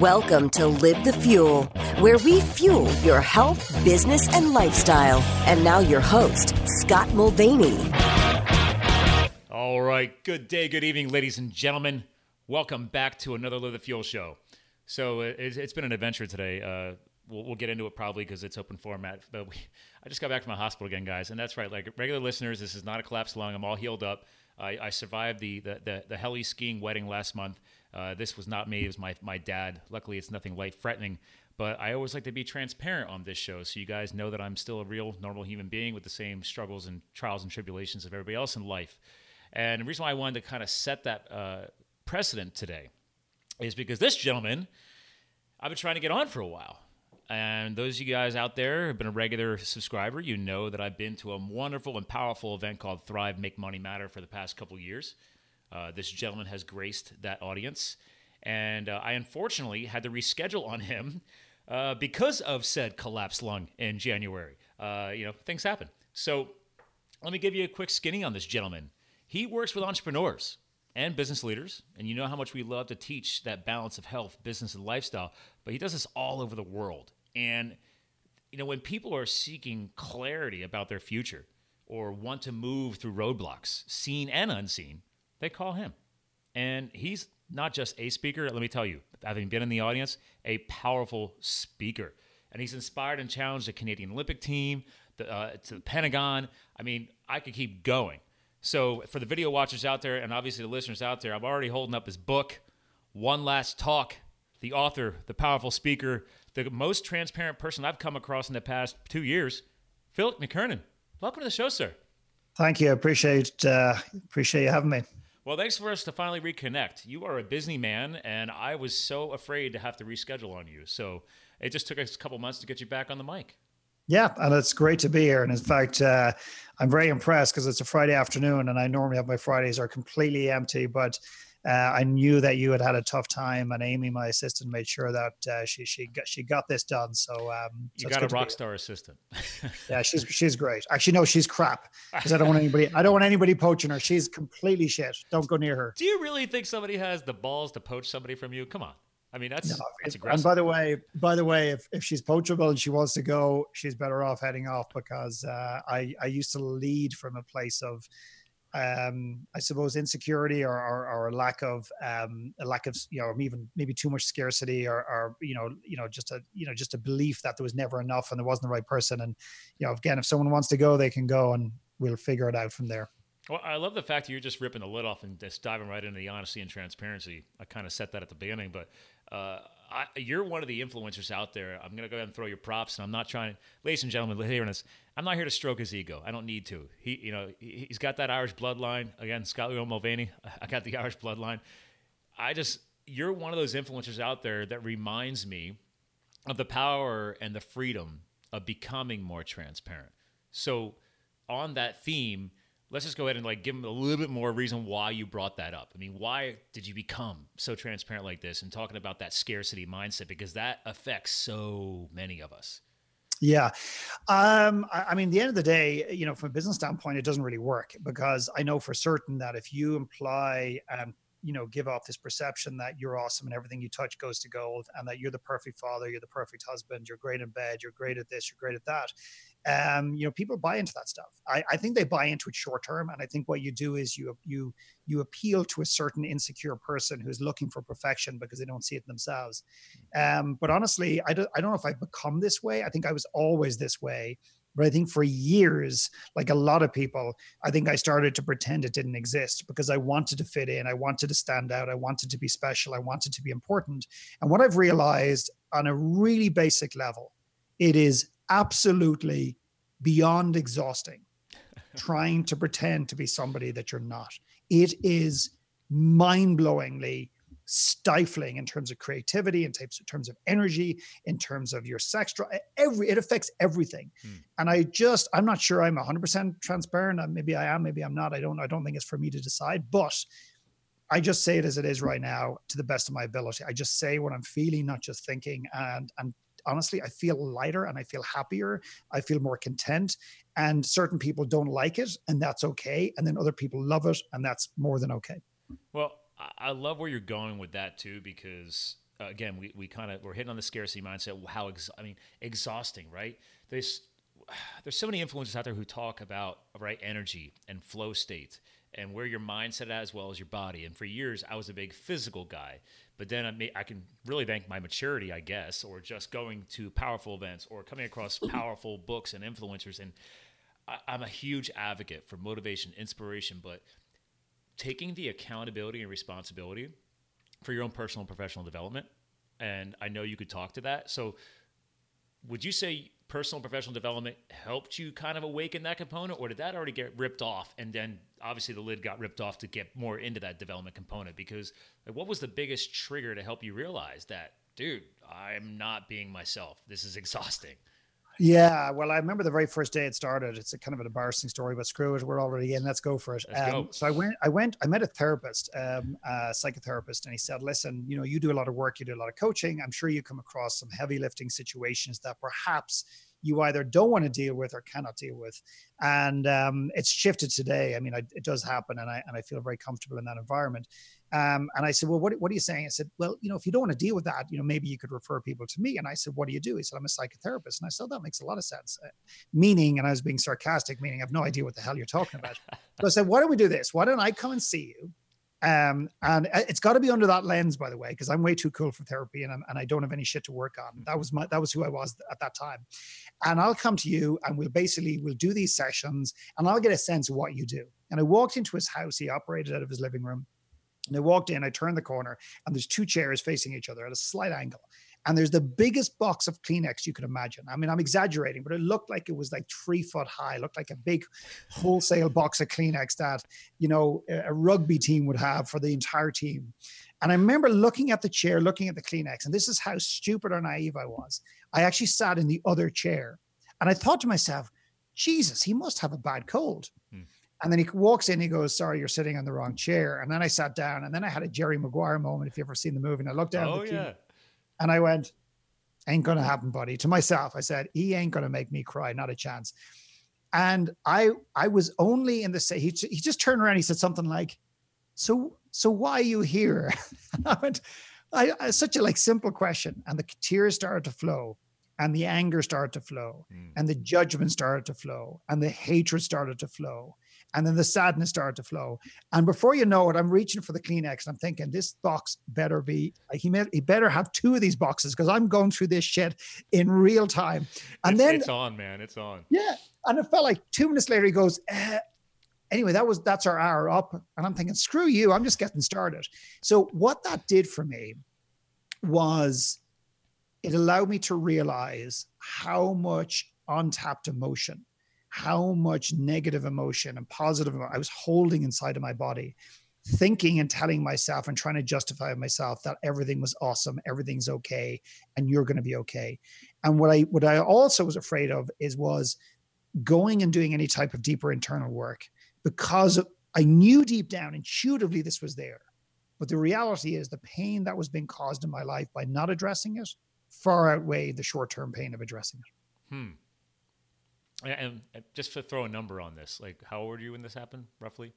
Welcome to Live the Fuel, where we fuel your health, business, and lifestyle. And now, your host, Scott Mulvaney. All right. Good day, good evening, ladies and gentlemen. Welcome back to another Live the Fuel show. So, uh, it's, been an adventure today. Uh, we'll, we'll, get into it probably because it's open format. But we, I just got back from the hospital again, guys. And that's right. Like regular listeners, this is not a collapsed lung. I'm all healed up. I, I survived the, the, the, the heli skiing wedding last month. Uh, this was not me. It was my, my dad. Luckily, it's nothing life threatening. But I always like to be transparent on this show so you guys know that I'm still a real, normal human being with the same struggles and trials and tribulations of everybody else in life. And the reason why I wanted to kind of set that uh, precedent today is because this gentleman, I've been trying to get on for a while. And those of you guys out there have been a regular subscriber, you know that I've been to a wonderful and powerful event called Thrive Make Money Matter for the past couple years. Uh, this gentleman has graced that audience. And uh, I unfortunately had to reschedule on him uh, because of said collapsed lung in January. You know, things happen. So let me give you a quick skinny on this gentleman. He works with entrepreneurs and business leaders, and you know how much we love to teach that balance of health, business, and lifestyle, but he does this all over the world. And, you know, when people are seeking clarity about their future or want to move through roadblocks, seen and unseen, they call him. And he's not just a speaker, let me tell you, having been in the audience, a powerful speaker. And he's inspired and challenged the Canadian Olympic team, the, uh, to the Pentagon. I mean, I could keep going. So, for the video watchers out there, and obviously the listeners out there, I'm already holding up his book, One Last Talk. The author, the powerful speaker, the most transparent person I've come across in the past two years, Philip McKernan. Welcome to the show, sir. Thank you. I appreciate uh, appreciate you having me. Well, thanks for us to finally reconnect. You are a busy man, and I was so afraid to have to reschedule on you. So it just took us a couple months to get you back on the mic. Yeah, and it's great to be here. And in fact, uh, I'm very impressed because it's a Friday afternoon, and I normally have my Fridays are completely empty. But uh, I knew that you had had a tough time, and Amy, my assistant, made sure that uh, she she got she got this done. So um, you got a rock star assistant. yeah, she's she's great. Actually, no, she's crap because I don't want anybody I don't want anybody poaching her. She's completely shit. Don't go near her. Do you really think somebody has the balls to poach somebody from you? Come on. I mean, that's, no, that's aggressive. And by the way, by the way, if, if she's poachable and she wants to go, she's better off heading off because uh, I I used to lead from a place of um, I suppose insecurity or, or, or a lack of um, a lack of you know even maybe too much scarcity or, or you know you know just a you know just a belief that there was never enough and there wasn't the right person and you know again if someone wants to go they can go and we'll figure it out from there. Well, I love the fact that you're just ripping the lid off and just diving right into the honesty and transparency. I kind of set that at the beginning, but uh, I, you're one of the influencers out there. I'm going to go ahead and throw your props, and I'm not trying, ladies and gentlemen, hearing this. I'm not here to stroke his ego. I don't need to. He, you know, he, has got that Irish bloodline. Again, Scott Leo Mulvaney. I got the Irish bloodline. I just, you're one of those influencers out there that reminds me of the power and the freedom of becoming more transparent. So, on that theme, let's just go ahead and like give them a little bit more reason why you brought that up. I mean, why did you become so transparent like this and talking about that scarcity mindset because that affects so many of us. Yeah. Um, I, I, mean, the end of the day, you know, from a business standpoint, it doesn't really work because I know for certain that if you imply um, you know give off this perception that you're awesome and everything you touch goes to gold and that you're the perfect father you're the perfect husband you're great in bed you're great at this you're great at that um, you know people buy into that stuff I, I think they buy into it short term and i think what you do is you you you appeal to a certain insecure person who's looking for perfection because they don't see it themselves um, but honestly I don't, I don't know if i've become this way i think i was always this way but I think for years, like a lot of people, I think I started to pretend it didn't exist because I wanted to fit in. I wanted to stand out. I wanted to be special. I wanted to be important. And what I've realized on a really basic level, it is absolutely beyond exhausting trying to pretend to be somebody that you're not. It is mind blowingly stifling in terms of creativity, in terms, in terms of energy, in terms of your sex drive. Every it affects everything. Hmm. And I just I'm not sure I'm 100% transparent. Uh, maybe I am. Maybe I'm not. I don't. I don't think it's for me to decide. But I just say it as it is right now, to the best of my ability. I just say what I'm feeling, not just thinking. And and honestly, I feel lighter and I feel happier. I feel more content. And certain people don't like it, and that's okay. And then other people love it, and that's more than okay. Well, I love where you're going with that too, because uh, again, we, we kind of we're hitting on the scarcity mindset. How ex- I mean, exhausting, right? There's there's so many influencers out there who talk about right energy and flow state and where your mindset at as well as your body. And for years, I was a big physical guy, but then I, may, I can really thank my maturity, I guess, or just going to powerful events or coming across powerful books and influencers. And I, I'm a huge advocate for motivation, inspiration, but taking the accountability and responsibility for your own personal and professional development. And I know you could talk to that. So, would you say personal professional development helped you kind of awaken that component, or did that already get ripped off? And then obviously the lid got ripped off to get more into that development component. Because like, what was the biggest trigger to help you realize that, dude, I'm not being myself? This is exhausting. Yeah, well, I remember the very first day it started. It's a kind of an embarrassing story, but screw it, we're already in. Let's go for it. Um, go. So I went, I went, I met a therapist, um, a psychotherapist, and he said, "Listen, you know, you do a lot of work, you do a lot of coaching. I'm sure you come across some heavy lifting situations that perhaps you either don't want to deal with or cannot deal with. And um, it's shifted today. I mean, I, it does happen, and I and I feel very comfortable in that environment. Um, and I said, well, what, what are you saying? I said, well, you know, if you don't want to deal with that, you know, maybe you could refer people to me. And I said, what do you do? He said, I'm a psychotherapist. And I said, that makes a lot of sense. Uh, meaning, and I was being sarcastic, meaning I have no idea what the hell you're talking about. so I said, why don't we do this? Why don't I come and see you? Um, and it's got to be under that lens, by the way, because I'm way too cool for therapy and, I'm, and I don't have any shit to work on. That was my, that was who I was at that time. And I'll come to you and we'll basically, we'll do these sessions and I'll get a sense of what you do. And I walked into his house. He operated out of his living room. And I walked in, I turned the corner, and there's two chairs facing each other at a slight angle. And there's the biggest box of Kleenex you could imagine. I mean, I'm exaggerating, but it looked like it was like three foot high, it looked like a big wholesale box of Kleenex that, you know, a rugby team would have for the entire team. And I remember looking at the chair, looking at the Kleenex, and this is how stupid or naive I was. I actually sat in the other chair and I thought to myself, Jesus, he must have a bad cold. Hmm. And then he walks in, he goes, Sorry, you're sitting on the wrong chair. And then I sat down, and then I had a Jerry Maguire moment, if you've ever seen the movie. And I looked down oh, at the yeah. and I went, Ain't gonna happen, buddy. To myself, I said, He ain't gonna make me cry, not a chance. And I I was only in the say he, he just turned around, he said something like, So so why are you here? and I went, I, I such a like simple question. And the tears started to flow and the anger started to flow mm. and the judgment started to flow and the hatred started to flow and then the sadness started to flow. And before you know it, I'm reaching for the Kleenex and I'm thinking this box better be he, may, he better have two of these boxes because I'm going through this shit in real time. And it's, then it's on, man, it's on. Yeah, and it felt like two minutes later he goes. Eh. Anyway, that was that's our hour up, and I'm thinking, screw you, I'm just getting started. So what that did for me was it allowed me to realize how much untapped emotion how much negative emotion and positive I was holding inside of my body, thinking and telling myself and trying to justify myself that everything was awesome, everything's okay, and you're going to be okay. And what I what I also was afraid of is was going and doing any type of deeper internal work because I knew deep down intuitively this was there. But the reality is the pain that was being caused in my life by not addressing it far outweighed the short-term pain of addressing it. Hmm. And, and just to throw a number on this, like how old were you when this happened, roughly?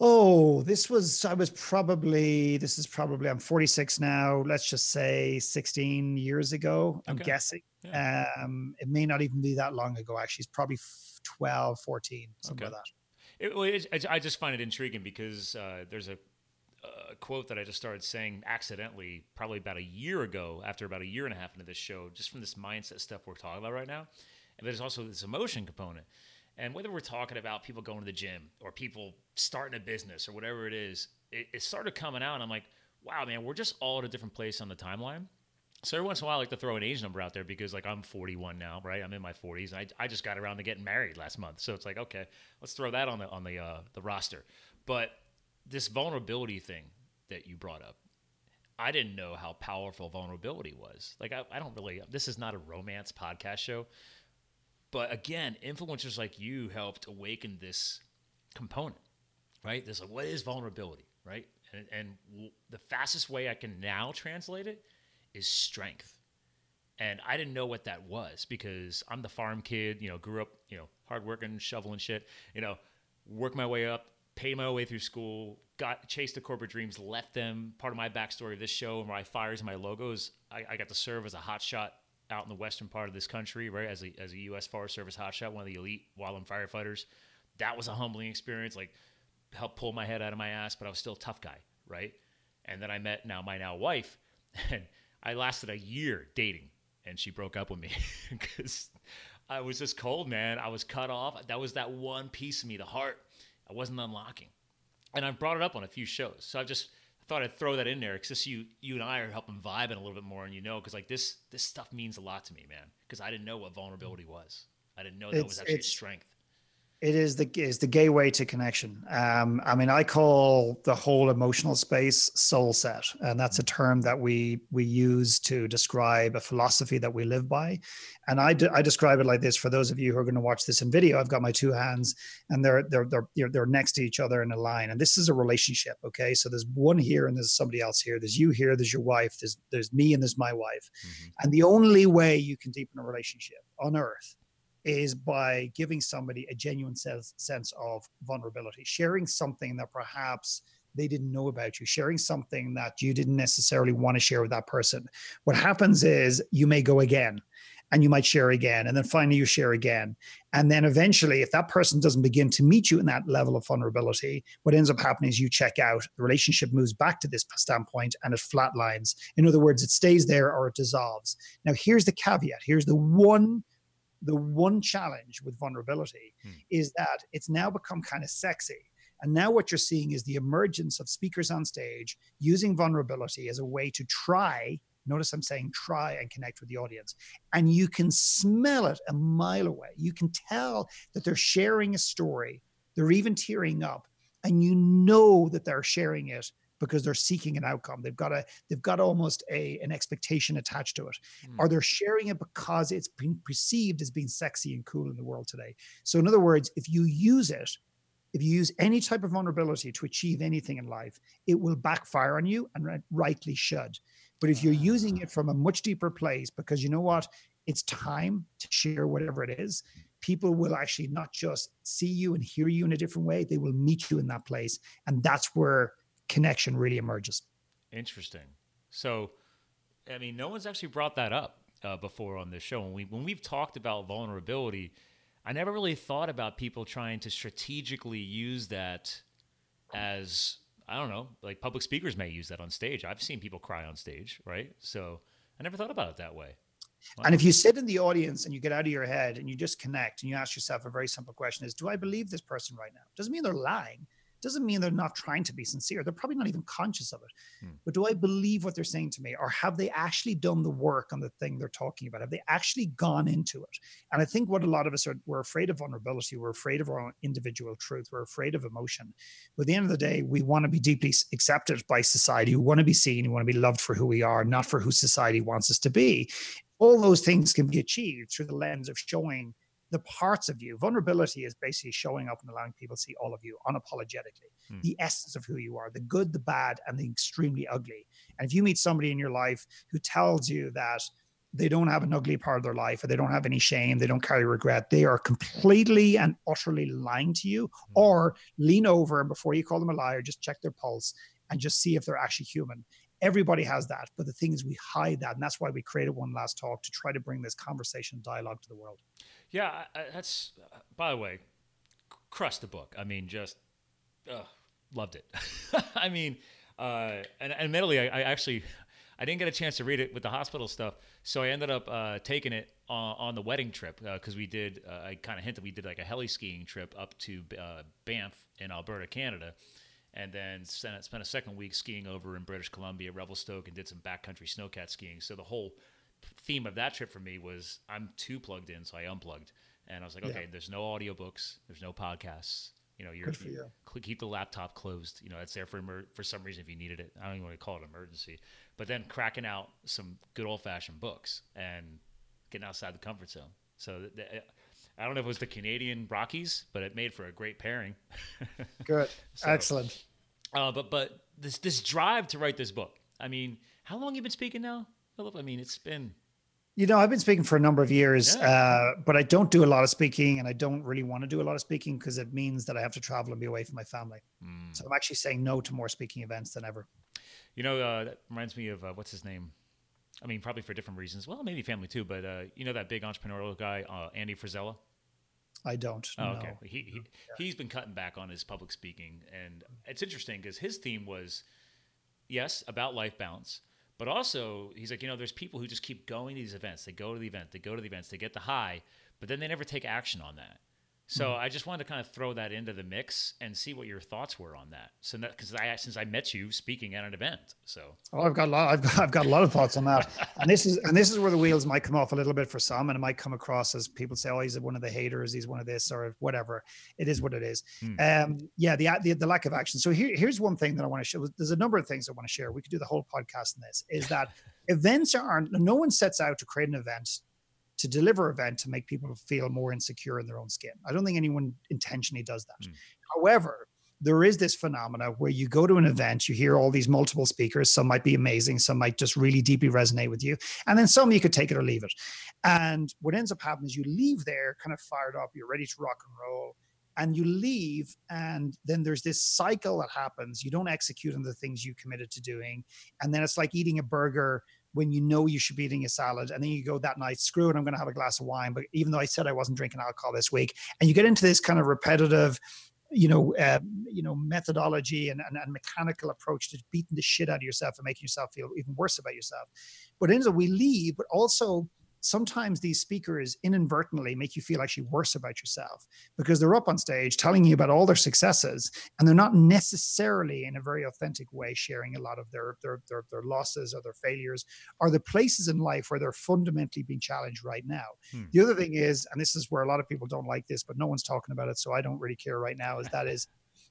Oh, this was I was probably this is probably I'm 46 now. Let's just say 16 years ago. I'm Okay. guessing. Yeah. Um, it may not even be that long ago. Actually, it's probably 12, 14, something Okay. like that. It, well, it, I- I just find it intriguing because uh, there's a, a quote that I just started saying accidentally, probably about a year ago, after about a year and a half into this show, just from this mindset stuff we're talking about right now. And there's also this emotion component. And whether we're talking about people going to the gym or people starting a business or whatever it is, it, it started coming out. And I'm like, wow, man, we're just all at a different place on the timeline. So every once in a while, I like to throw an age number out there because, like, I'm 41 now, right? I'm in my 40s, and I, I just got around to getting married last month. So it's like, okay, let's throw that on the on the uh, the roster. But this vulnerability thing that you brought up, I didn't know how powerful vulnerability was. Like, I, I don't really. This is not a romance podcast show, but again, influencers like you helped awaken this component, right? This like, what is vulnerability, right? And, and w- the fastest way I can now translate it is strength. And I didn't know what that was because I'm the farm kid, you know, grew up, you know, hardworking, shoveling shit, you know, work my way up, paid my way through school, got chased the corporate dreams, left them. Part of my backstory of this show and my fires and my logos, I, I got to serve as a hotshot out in the western part of this country, right? As a, as a U.S. Forest Service hotshot, one of the elite wildland firefighters. That was a humbling experience. Like, helped pull my head out of my ass, but I was still a tough guy, right? And then I met now my now wife, and I lasted a year dating, and she broke up with me because I was just cold, man. I was cut off. That was that one piece of me, the heart, I wasn't unlocking. And I've brought it up on a few shows, so I've just thought I'd throw that in there because you you and I are helping vibe it a little bit more, and you know, because like this this stuff means a lot to me, man. Because I didn't know what vulnerability was. I didn't know that It's- was actually it's- strength. It is the is the gateway to connection. Um, I mean, I call the whole emotional space soul set, and that's a term that we we use to describe a philosophy that we live by. And I, de- I describe it like this for those of you who are going to watch this in video. I've got my two hands, and they're they're they're they're, next to each other in a line, and this is a relationship. Okay, so there's one here, and there's somebody else here. There's you here. There's your wife. There's there's me, and there's my wife. Mhm. And the only way you can deepen a relationship on earth is by giving somebody a genuine sense, sense of vulnerability, sharing something that perhaps they didn't know about you, sharing something that you didn't necessarily want to share with that person. What happens is you may go again and you might share again, and then finally you share again. And then eventually, if that person doesn't begin to meet you in that level of vulnerability, what ends up happening is you check out, the relationship moves back to this standpoint and it flatlines. In other words, it stays there or it dissolves. Now, here's the caveat. Here's the one, the one challenge with vulnerability Hmm. is that it's now become kind of sexy. And now what you're seeing is the emergence of speakers on stage using vulnerability as a way to try. Notice I'm saying try and connect with the audience. And you can smell it a mile away. You can tell that they're sharing a story. They're even tearing up. And you know that they're sharing it because they're seeking an outcome. They've got a they've got almost a an expectation attached to it. Hmm. Or they're sharing it because it's been perceived as being sexy and cool in the world today. So in other words, if you use it, if you use any type of vulnerability to achieve anything in life, it will backfire on you and rightly should. But if you're using it ah. from a much deeper place, because you know what, it's time to share whatever it is, people will actually not just see you and hear you in a different way, they will meet you in that place. And that's where connection really emerges. Interesting. So, I mean, no one's actually brought that up uh, before on this show. When we when we've talked about vulnerability, I never really thought about people trying to strategically use that as I don't know, like public speakers may use that on stage. I've seen people cry on stage, right? So I never thought about it that way. And if you sit in the audience and you get out of your head and you just connect and you ask yourself a very simple question is, do I believe this person right now? Doesn't mean they're lying. Doesn't mean they're not trying to be sincere. They're probably not even conscious of it. Hmm. But do I believe what they're saying to me? Or have they actually done the work on the thing they're talking about? Have they actually gone into it? And I think what a lot of us are, we're afraid of vulnerability. We're afraid of our own individual truth. We're afraid of emotion. But at the end of the day, we want to be deeply accepted by society. We want to be seen. We want to be loved for who we are, not for who society wants us to be all those things can be achieved through the lens of showing the parts of you. Vulnerability is basically showing up and allowing people to see all of you unapologetically, Hmm. the essence of who you are, the good, the bad, and the extremely ugly. And if you meet somebody in your life who tells you that they don't have an ugly part of their life or they don't have any shame, they don't carry regret, they are completely and utterly lying to you, or lean over and before you call them a liar, just check their pulse and just see if they're actually human everybody has that but the thing is we hide that and that's why we created one last talk to try to bring this conversation dialogue to the world Yeah, I, that's. Uh, by the way, crushed the book. I mean, just uh, loved it. I mean, uh, and, admittedly, I, I actually I didn't get a chance to read it with the hospital stuff, so I ended up uh, taking it on, on the wedding trip because we did. Uh, I kind of hinted we did like a heli skiing trip up to uh, Banff in Alberta, Canada. And then spent a second week skiing over in British Columbia, Revelstoke, and did some backcountry snowcat skiing. So the whole theme of that trip for me was I'm too plugged in, so I unplugged. And I was like, Yeah. okay, there's no audiobooks, there's no podcasts. You know, you're, you. keep the laptop closed. You know, it's there for emer- for some reason if you needed it. I don't even want to call it emergency. But then cracking out some good old fashioned books and getting outside the comfort zone. So th- th- I don't know if it was the Canadian Rockies, but it made for a great pairing. good So- excellent Uh, but but this this drive to write this book. I mean, how long you been speaking now, Philip? I mean, it's been You know, I've been speaking for a number of years, Yeah. uh, but I don't do a lot of speaking, and I don't really want to do a lot of speaking because it means that I have to travel and be away from my family. Mm. So I'm actually saying no to more speaking events than ever. You know, uh, that reminds me of uh, what's his name? I mean, probably for different reasons. Well, maybe family too, but uh, you know that big entrepreneurial guy, uh, Andy Frisella. I don't. Oh, no. okay. He, he he's been cutting back on his public speaking, and it's interesting because his theme was, yes, about life balance, but also he's like, you know, there's people who just keep going to these events. They go to the event, they go to the events, they get the high, but then they never take action on that. So Mm-hmm. I just wanted to kind of throw that into the mix and see what your thoughts were on that. So because I since I met you speaking at an event, so Oh, I've got a lot. I've got, I've got a lot of thoughts on that, and this is and this is where the wheels might come off a little bit for some, and it might come across as people say, "Oh, he's one of the haters. He's one of this or whatever." It is what it is. Hmm. Um, yeah, the, the the lack of action. So here, here's one thing that I want to share. There's a number of things I want to share. We could do the whole podcast on this. Is that events aren't. No one sets out to create an event to deliver an event to make people feel more insecure in their own skin. I don't think anyone intentionally does that. Hmm. However, there is this phenomena where you go to an event, you hear all these multiple speakers. Some might be amazing, some might just really deeply resonate with you, and then some you could take it or leave it. And what ends up happening is you leave there kind of fired up, you're ready to rock and roll, and you leave, and then there's this cycle that happens. You don't execute on the things you committed to doing, and then it's like eating a burger when you know you should be eating a salad and then you go that night screw it i'm going to have a glass of wine. But even though i said i wasn't drinking alcohol this week and you get into this kind of repetitive you know uh, you know methodology and, and, and mechanical approach to beating the shit out of yourself and making yourself feel even worse about yourself. But ends up we leave but also sometimes these speakers inadvertently make you feel actually worse about yourself because they're up on stage telling you about all their successes and they're not necessarily in a very authentic way sharing a lot of their their their, their losses or their failures or the places in life where they're fundamentally being challenged right now Hmm. the other thing is and this is where a lot of people don't like this but no one's talking about it so i don't really care right now is that is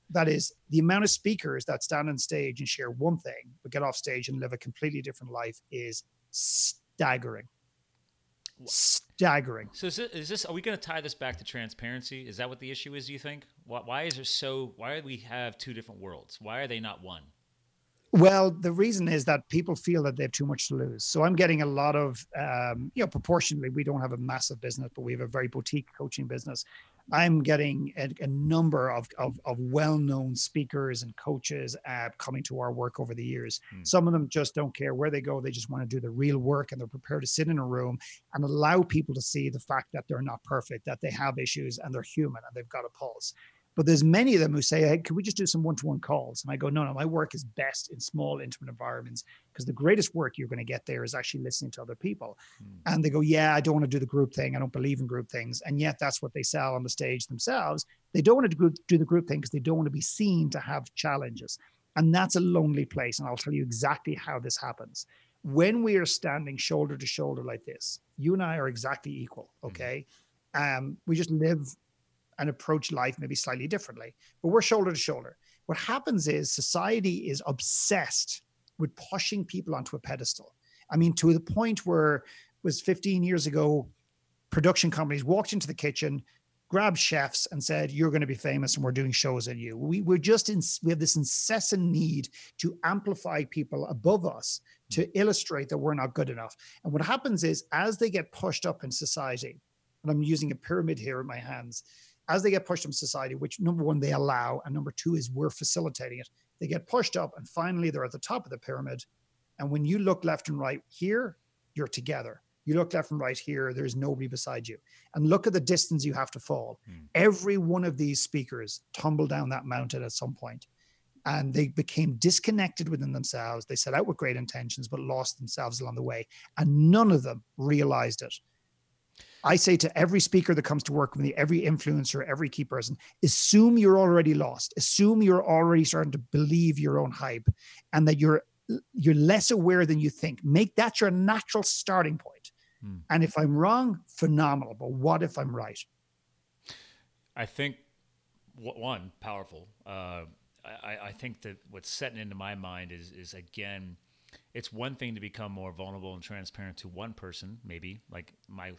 that is the amount of speakers that stand on stage and share one thing but get off stage and live a completely different life is staggering staggering So is this, is this? Are we going to tie this back to transparency? Is that what the issue is? Do you think? Why, why is there so? Why do we have two different worlds? Why are they not one? Well, the reason is that people feel that they have too much to lose. So I'm getting a lot of, um, you know, proportionally, we don't have a massive business, but we have a very boutique coaching business. I'm getting a, a number of, of, of well-known speakers and coaches uh, coming to our work over the years. Hmm. Some of them just don't care where they go. They just want to do the real work and they're prepared to sit in a room and allow people to see the fact that they're not perfect, that they have issues and they're human and they've got a pulse. But there's many of them who say, "Hey, can we just do some one-to-one calls?" And I go, "No, no, my work is best in small, intimate environments because the greatest work you're going to get there is actually listening to other people." Hmm. And they go, "Yeah, I don't want to do the group thing. I don't believe in group things." And yet, that's what they sell on the stage themselves. They don't want to do do the group thing because they don't want to be seen to have challenges, and that's a lonely place. And I'll tell you exactly how this happens. When we are standing shoulder to shoulder like this, you and I are exactly equal. Okay, um, we just live and approach life maybe slightly differently, but we're shoulder to shoulder. What happens is society is obsessed with pushing people onto a pedestal. I mean, to the point where it was 15 years ago, production companies walked into the kitchen, grabbed chefs, and said, "You're going to be famous, and we're doing shows at you." We we're just in. We have this incessant need to amplify people above us to illustrate that we're not good enough. And what happens is, as they get pushed up in society, and I'm using a pyramid here in my hands as they get pushed from society, which number one, they allow, and number two is we're facilitating it. They get pushed up, and finally they're at the top of the pyramid. And when you look left and right here, you're together. You look left and right here, there's nobody beside you. And look at the distance you have to fall. Hmm. Every one of these speakers tumbled down that mountain at some point, And they became disconnected within themselves. They set out with great intentions, but lost themselves along the way. And none of them realized it. I say to every speaker that comes to work with me, every influencer, every key person, assume you're already lost. Assume you're already starting to believe your own hype and that you're you're less aware than you think. Make that your natural starting point. Hmm. And if I'm wrong, phenomenal. But what if I'm right? I think one powerful. Uh, I, I think that what's setting into my mind is is again, it's one thing to become more vulnerable and transparent to one person. Maybe like my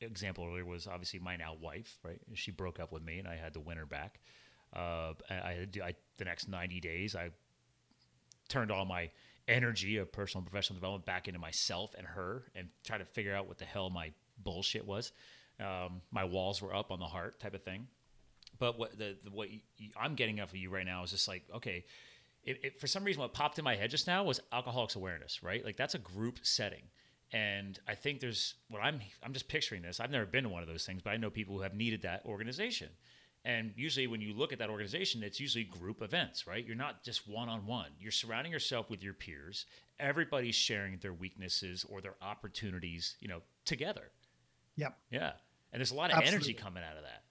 example earlier was obviously my now wife. Right, she broke up with me, and I had to win her back. Uh, I, I, the next ninety days, I turned all my energy of personal and professional development back into myself and her and try to figure out what the hell my bullshit was. Um, my walls were up on the heart type of thing. But what the, the what you, I'm getting off of you right now is just like, okay, it, it, for some reason, what popped in my head just now was alcoholics awareness, right? Like that's a group setting. And I think there's what I'm I'm just picturing this. I've never been to one of those things, but I know people who have needed that organization. And usually, when you look at that organization, it's usually group events, right? You're not just one on one. You're surrounding yourself with your peers. Everybody's sharing their weaknesses or their opportunities, you know, together. Yep. Yeah. And there's a lot of Absolutely. energy coming out of that.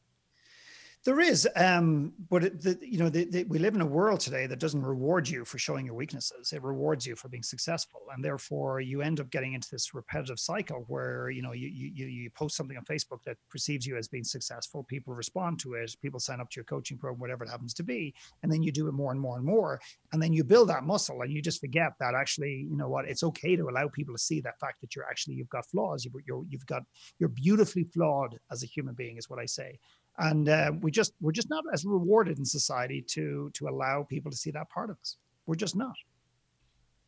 There is, um, but the, you know, the, the, we live in a world today that doesn't reward you for showing your weaknesses. It rewards you for being successful, and therefore you end up getting into this repetitive cycle where you know you you you post something on Facebook that perceives you as being successful. People respond to it. People sign up to your coaching program, whatever it happens to be, and then you do it more and more and more, and then you build that muscle, and you just forget that actually, you know what, it's okay to allow people to see that fact that you're actually you've got flaws. You, you're you've got you're beautifully flawed as a human being, is what I say and uh, we just we're just not as rewarded in society to to allow people to see that part of us we're just not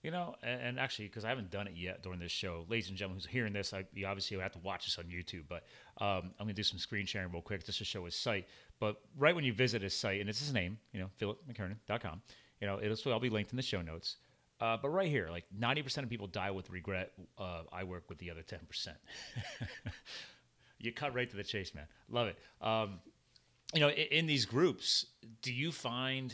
you know and, actually because i haven't done it yet during this show ladies and gentlemen who's hearing this I, you obviously have to watch this on youtube but um, i'm going to do some screen sharing real quick just to show his site but right when you visit his site and it's his name you know philipmckernan.com you know it'll all be linked in the show notes uh, but right here, like 90% of people die with regret. Uh, I work with the other 10%. you cut right to the chase, man. Love it. Um, you know, in, in, these groups, do you find?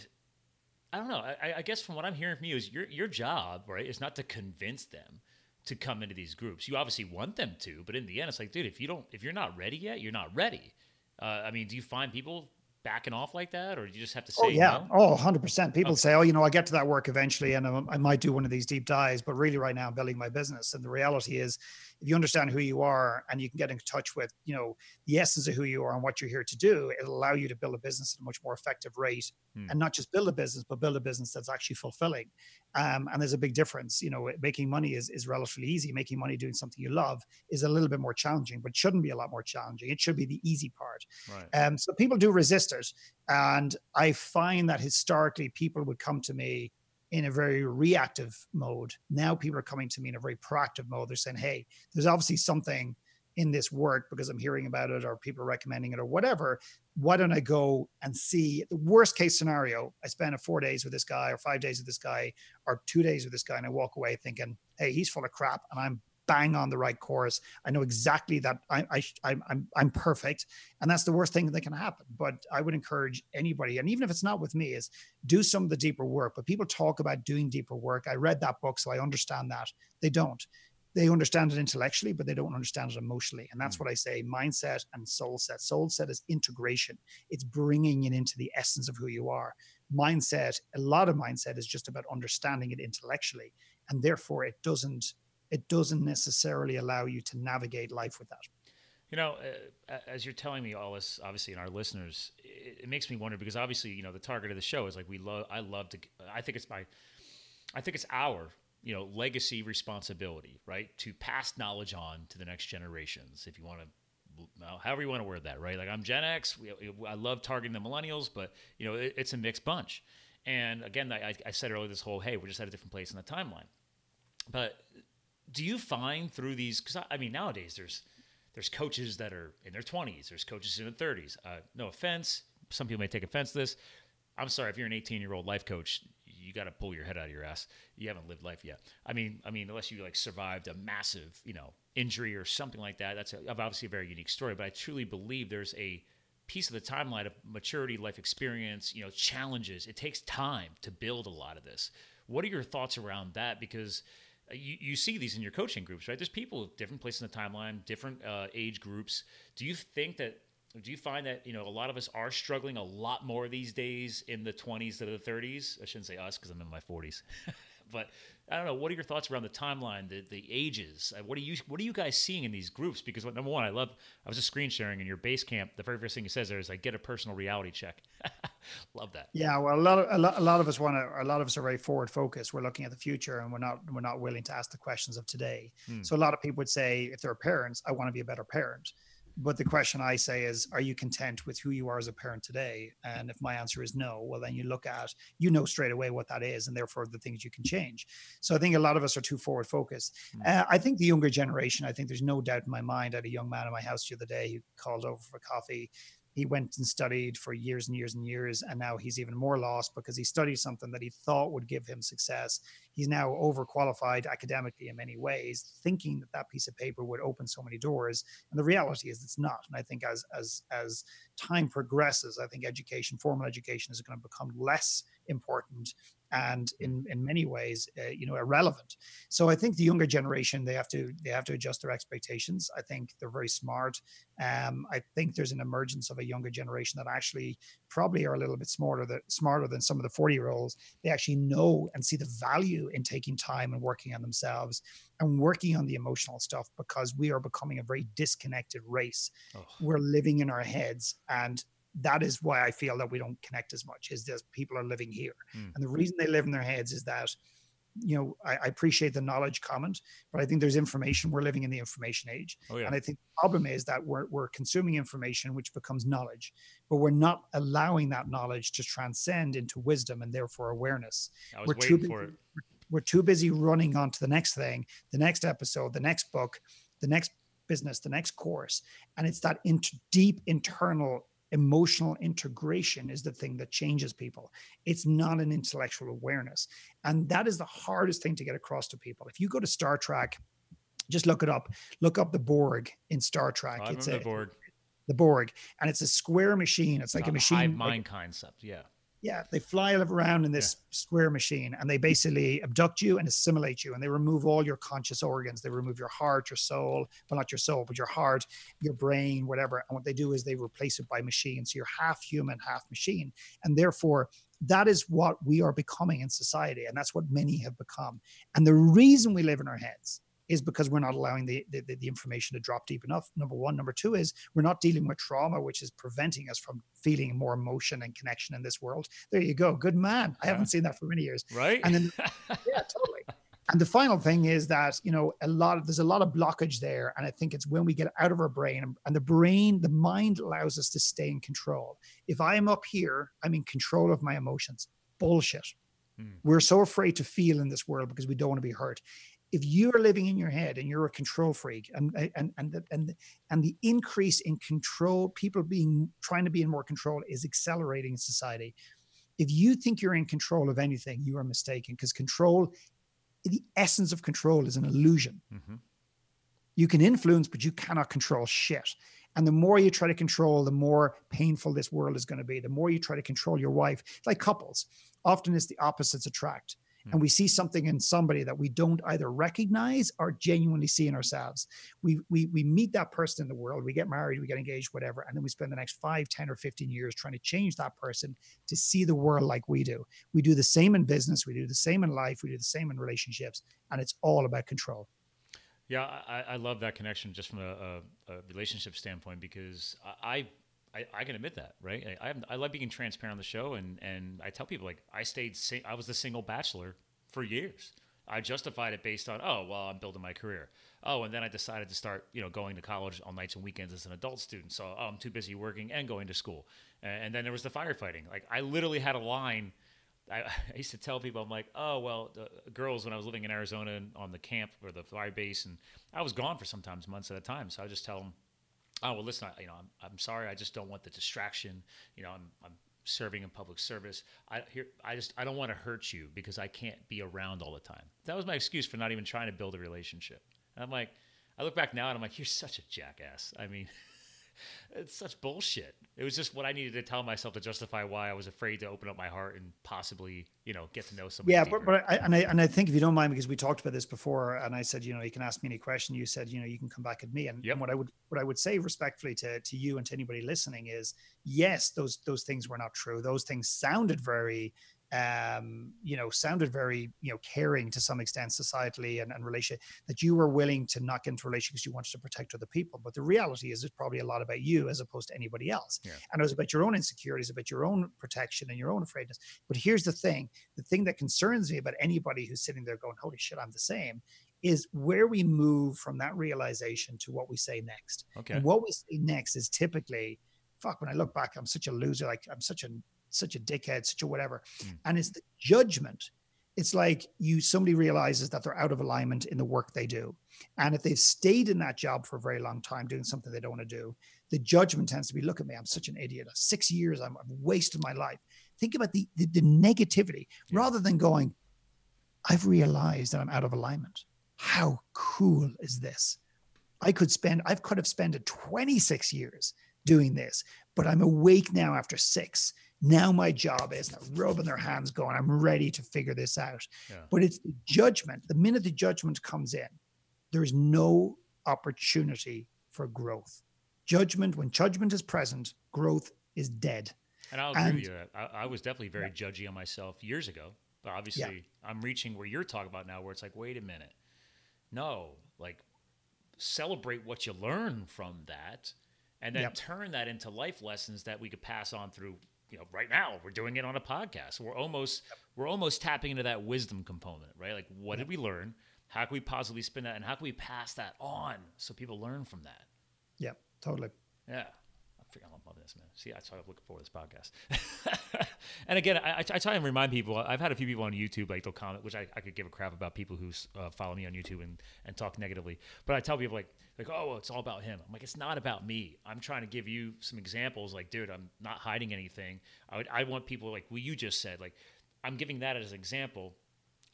I don't know. I, I, guess from what I'm hearing from you is your your job, right, is not to convince them to come into these groups. You obviously want them to, but in the end, it's like, dude, if you don't, if you're not ready yet, you're not ready. Uh, I mean, do you find people backing off like that, or do you just have to oh, say? Oh yeah, no? oh 100 percent. People okay. say, oh, you know, I get to that work eventually, and I, I might do one of these deep dives, but really, right now, I'm building my business, and the reality is, if you understand who you are and you can get in touch with, you know, the essence of who you are and what you're here to do, it'll allow you to build a business at a much more effective rate, hmm. and not just build a business, but build a business that's actually fulfilling. Um, and there's a big difference. You know, making money is is relatively easy. Making money doing something you love is a little bit more challenging, but shouldn't be a lot more challenging. It should be the easy part. Right. Um, so people do resist it. And I find that historically people would come to me in a very reactive mode. Now people are coming to me in a very proactive mode. They're saying, hey, there's obviously something in this work because I'm hearing about it or people are recommending it or whatever. Why don't I go and see the worst case scenario? I spend four days with this guy or five days with this guy or two days with this guy and I walk away thinking, hey, he's full of crap and I'm bang on the right course. I know exactly that I, I, I'm, I'm, I'm perfect. And that's the worst thing that can happen. But I would encourage anybody, and even if it's not with me, is do some of the deeper work. But people talk about doing deeper work. I read that book, so I understand that. They don't. They understand it intellectually, but they don't understand it emotionally. And that's mm. what I say mindset and soul set. Soul set is integration, it's bringing it into the essence of who you are. Mindset, a lot of mindset is just about understanding it intellectually. And therefore, it doesn't it doesn't necessarily allow you to navigate life with that. You know, uh, as you're telling me all this, obviously, and our listeners, it, it, makes me wonder because obviously, you know, the target of the show is like we love. I love to. I think it's my. I think it's our, you know, legacy responsibility, right, to pass knowledge on to the next generations. If you want to, however you want to word that, right? Like I'm Gen X. I love targeting the millennials, but you know, it, it's a mixed bunch. And again, I, I said earlier, this whole hey, we're just at a different place in the timeline. But do you find through these? Because I, I, mean, nowadays there's there's coaches that are in their 20s. There's coaches in their 30s. Uh, no offense, some people may take offense to this. I'm sorry if you're an 18 year old life coach, you got to pull your head out of your ass. You haven't lived life yet. I mean, I mean, unless you like survived a massive, you know, injury or something like that. That's a, obviously a very unique story. But I truly believe there's a piece of the timeline of maturity, life experience, you know, challenges. It takes time to build a lot of this. What are your thoughts around that? Because you, you see these in your coaching groups, right? There's people with different places in the timeline, different uh, age groups. Do you think that? Do you find that you know a lot of us are struggling a lot more these days in the 20s to the 30s? I shouldn't say us because I'm in my 40s, but I don't know. What are your thoughts around the timeline, the, the ages? Uh, what are you What are you guys seeing in these groups? Because number one, I love. I was just screen sharing in your base camp. The very first thing he says there is, "I get a personal reality check." love that. Yeah, well, a lot of a lot, a lot of us want to. A lot of us are very forward focused. We're looking at the future, and we're not we're not willing to ask the questions of today. Hmm. So a lot of people would say, if they're parents, I want to be a better parent. But the question I say is, are you content with who you are as a parent today? And if my answer is no, well, then you look at, you know straight away what that is, and therefore the things you can change. So I think a lot of us are too forward focused. Mm. Uh, I think the younger generation, I think there's no doubt in my mind. I had a young man in my house the other day who called over for coffee he went and studied for years and years and years and now he's even more lost because he studied something that he thought would give him success. He's now overqualified academically in many ways thinking that that piece of paper would open so many doors. And the reality is it's not. And i think as as as time progresses i think education formal education is going to become less important and in in many ways uh, you know irrelevant. So i think the younger generation they have to they have to adjust their expectations. I think they're very smart. Um, i think there's an emergence of a younger generation that actually probably are a little bit smarter that smarter than some of the 40 year olds they actually know and see the value in taking time and working on themselves and working on the emotional stuff because we are becoming a very disconnected race. Oh. we're living in our heads and that is why I feel that we don't connect as much is that people are living here. Mm. And the reason they live in their heads is that, you know, I, I, appreciate the knowledge comment, but I think there's information. We're living in the information age. Oh, yeah. And I think the problem is that we're, we're consuming information, which becomes knowledge, but we're not allowing that knowledge to transcend into wisdom and therefore awareness. we're too busy, We're too busy running on to the next thing, the next episode, the next book, the next business, the next course. And it's that deep internal emotional integration is the thing that changes people. It's not an intellectual awareness. And that is the hardest thing to get across to people. If you go to Star Trek, just look it up. Look up the Borg in Star Trek. Oh, it's a, the Borg. The Borg, and it's a square machine. It's like a machine. Hive mind like, concept. Yeah yeah, they fly around in this yeah. square machine and they basically abduct you and assimilate you and they remove all your conscious organs. They remove your heart, your soul, well, not your soul, but your heart, your brain, whatever. And what they do is they replace it by machine. So you're half human, half machine. And therefore, that is what we are becoming in society. And that's what many have become. And the reason we live in our heads is because we're not allowing the, the, the information to drop deep enough. Number one. Number two is we're not dealing with trauma, which is preventing us from feeling more emotion and connection in this world. There you go. Good man. I haven't seen that for many years. Right. And then, yeah, totally. And the final thing is that, you know, a lot of, there's a lot of blockage there. And I think it's when we get out of our brain and the brain, the mind allows us to stay in control. If I am up here, I'm in control of my emotions. Bullshit. Hmm. We're so afraid to feel in this world because we don't want to be hurt if you're living in your head and you're a control freak and and and the, and and the increase in control people being trying to be in more control is accelerating in society. If you think you're in control of anything you are mistaken because control the essence of control is an illusion. Mm-hmm. you can influence but you cannot control shit. And the more you try to control the more painful this world is going to be. The more you try to control your wife like couples often it's the opposites attract and we hmm. see something in somebody that we don't either recognize or genuinely see in ourselves. We, we, we meet that person in the world, we get married, we get engaged, whatever, and then we spend the next five, 10, or 15 years trying to change that person to see the world like we do. We do the same in business, we do the same in life, we do the same in relationships, and it's all about control. Yeah, I, I love that connection just from a, a, a relationship standpoint because I, I, I, can admit that, right? I, I, I, like being transparent on the show, and and I tell people like I stayed, I was the single bachelor for years. I justified it based on, oh, well, I'm building my career. Oh, and then I decided to start, you know, going to college on nights and weekends as an adult student. So oh, I'm too busy working and going to school. And then there was the firefighting. Like I literally had a line. I, I used to tell people, I'm like, oh, well, the girls when I was living in Arizona on the camp or the fire base, and I was gone for sometimes months at a time. So I just tell them, oh well listen I, you know I'm, I'm sorry i just don't want the distraction you know i'm, I'm serving in public service. I here i just i don't want to hurt you because i can't be around all the time. That was my excuse for not even trying to build a relationship. And i'm like i look back now and i'm like you're such a jackass. I mean it's such bullshit. It was just what I needed to tell myself to justify why I was afraid to open up my heart and possibly, you know, get to know somebody. Yeah, deeper. but, but I, and I and I think if you don't mind, because we talked about this before, and I said, you know, you can ask me any question. You said, you know, you can come back at me, and, yep. and what I would what I would say respectfully to to you and to anybody listening is, yes, those those things were not true. Those things sounded very um, you know, sounded very, you know, caring to some extent societally and, and relation that you were willing to not get into relation because you wanted to protect other people. But the reality is it's probably a lot about you as opposed to anybody else. Yeah. And it was about your own insecurities, about your own protection and your own afraidness. But here's the thing, the thing that concerns me about anybody who's sitting there going, holy shit, I'm the same is where we move from that realization to what we say next. Okay. And what we say next is typically, fuck, when I look back, I'm such a loser. Like I'm such a such a dickhead, such a whatever. Mm. And it's the judgment. It's like you somebody realizes that they're out of alignment in the work they do. And if they've stayed in that job for a very long time doing something they don't want to do, the judgment tends to be, look at me, I'm such an idiot. Six years, I'm, I've wasted my life. Think about the the, the negativity Yeah. rather than going, I've realized that I'm out of alignment. How cool is this? I could spend, I could have spent 26 years doing this, but I'm awake now after six. Now my job is they're rubbing their hands, going, I'm ready to figure this out. Yeah. But it's the judgment. The minute the judgment comes in, there is no opportunity for growth. Judgment, when judgment is present, growth is dead. And I'll agree And- with you. I, I was definitely very judgy on myself years ago, but obviously I'm reaching where you're talking about now, where it's like, wait a minute, no, like celebrate what you learn from that, and then Yep. turn that into life lessons that we could pass on through. You know, right now we're doing it on a podcast. We're almost we're almost tapping into that wisdom component, right? Like, what did we learn? How can we positively spin that, and how can we pass that on so people learn from that? Yeah, totally. Yeah. I'm loving this, man. See, that's why I'm looking forward to this podcast. and again, I, I I try and remind people. I've had a few people on YouTube like they'll comment, which I, I could give a crap about people who uh, follow me on YouTube and, and talk negatively. But I tell people like like oh well, it's all about him. I'm like it's not about me. I'm trying to give you some examples. Like dude, I'm not hiding anything. I would I want people like what you just said. Like I'm giving that as an example.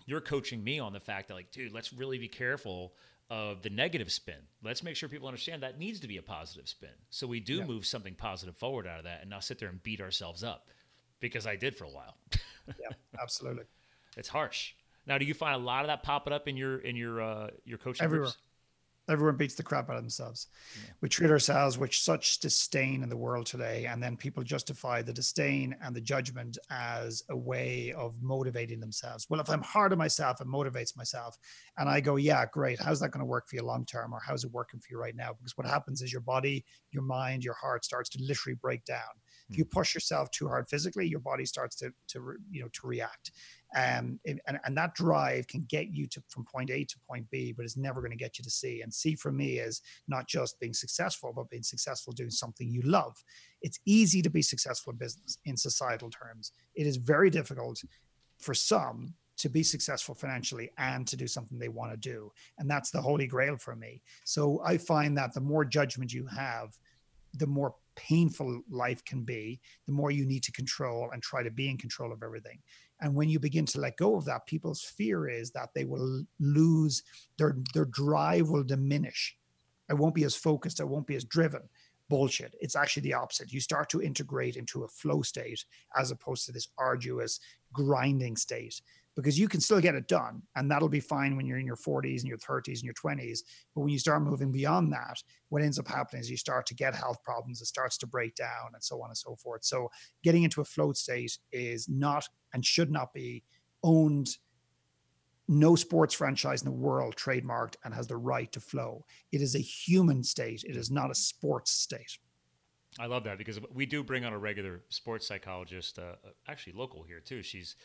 You're coaching me on the fact that like dude, let's really be careful of the negative spin. Let's make sure people understand that needs to be a positive spin. So we do Yeah. move something positive forward out of that and not sit there and beat ourselves up because I did for a while. Yeah, absolutely. it's harsh. Now, do you find a lot of that popping up in your in your uh, your coaching Everywhere. groups? Everyone beats the crap out of themselves. We treat ourselves with such disdain in the world today, and then people justify the disdain and the judgment as a way of motivating themselves. Well, if I'm hard on myself, it motivates myself. And I go, yeah, great. How's that going to work for you long term, or how's it working for you right now? Because what happens is your body, your mind, your heart starts to literally break down. If hmm. you push yourself too hard physically, your body starts to to you know to react um, and, and that drive can get you to from point A to point B, but it's never going to get you to C. And C for me is not just being successful, but being successful doing something you love. It's easy to be successful in business in societal terms. It is very difficult for some to be successful financially and to do something they want to do, and that's the holy grail for me. So I find that the more judgment you have, the more painful life can be, the more you need to control and try to be in control of everything. And when you begin to let go of that, people's fear is that they will lose their their drive will diminish. I won't be as focused, I won't be as driven. Bullshit. It's actually the opposite. You start to integrate into a flow state as opposed to this arduous grinding state because you can still get it done and that'll be fine when you're in your 40s and your 30s and your 20s but when you start moving beyond that what ends up happening is you start to get health problems it starts to break down and so on and so forth so getting into a flow state is not and should not be owned no sports franchise in the world trademarked and has the right to flow it is a human state it is not a sports state I love that because we do bring on a regular sports psychologist, uh, actually local here too. She's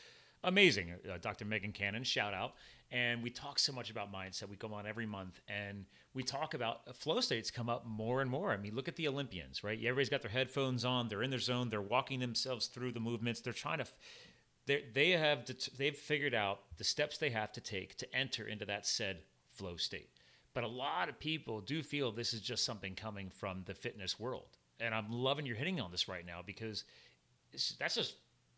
amazing, uh, Dr. Megan Cannon. Shout out. And we talk so much about mindset. We come on every month, and we talk about uh, flow states come up more and more. I mean, look at the Olympians, right? Everybody's got their headphones on. They're in their zone. They're walking themselves through the movements. They're trying to. They they have they've figured out the steps they have to take to enter into that said flow state. But a lot of people do feel this is just something coming from the fitness world and I'm loving you're hitting on this right now because that's just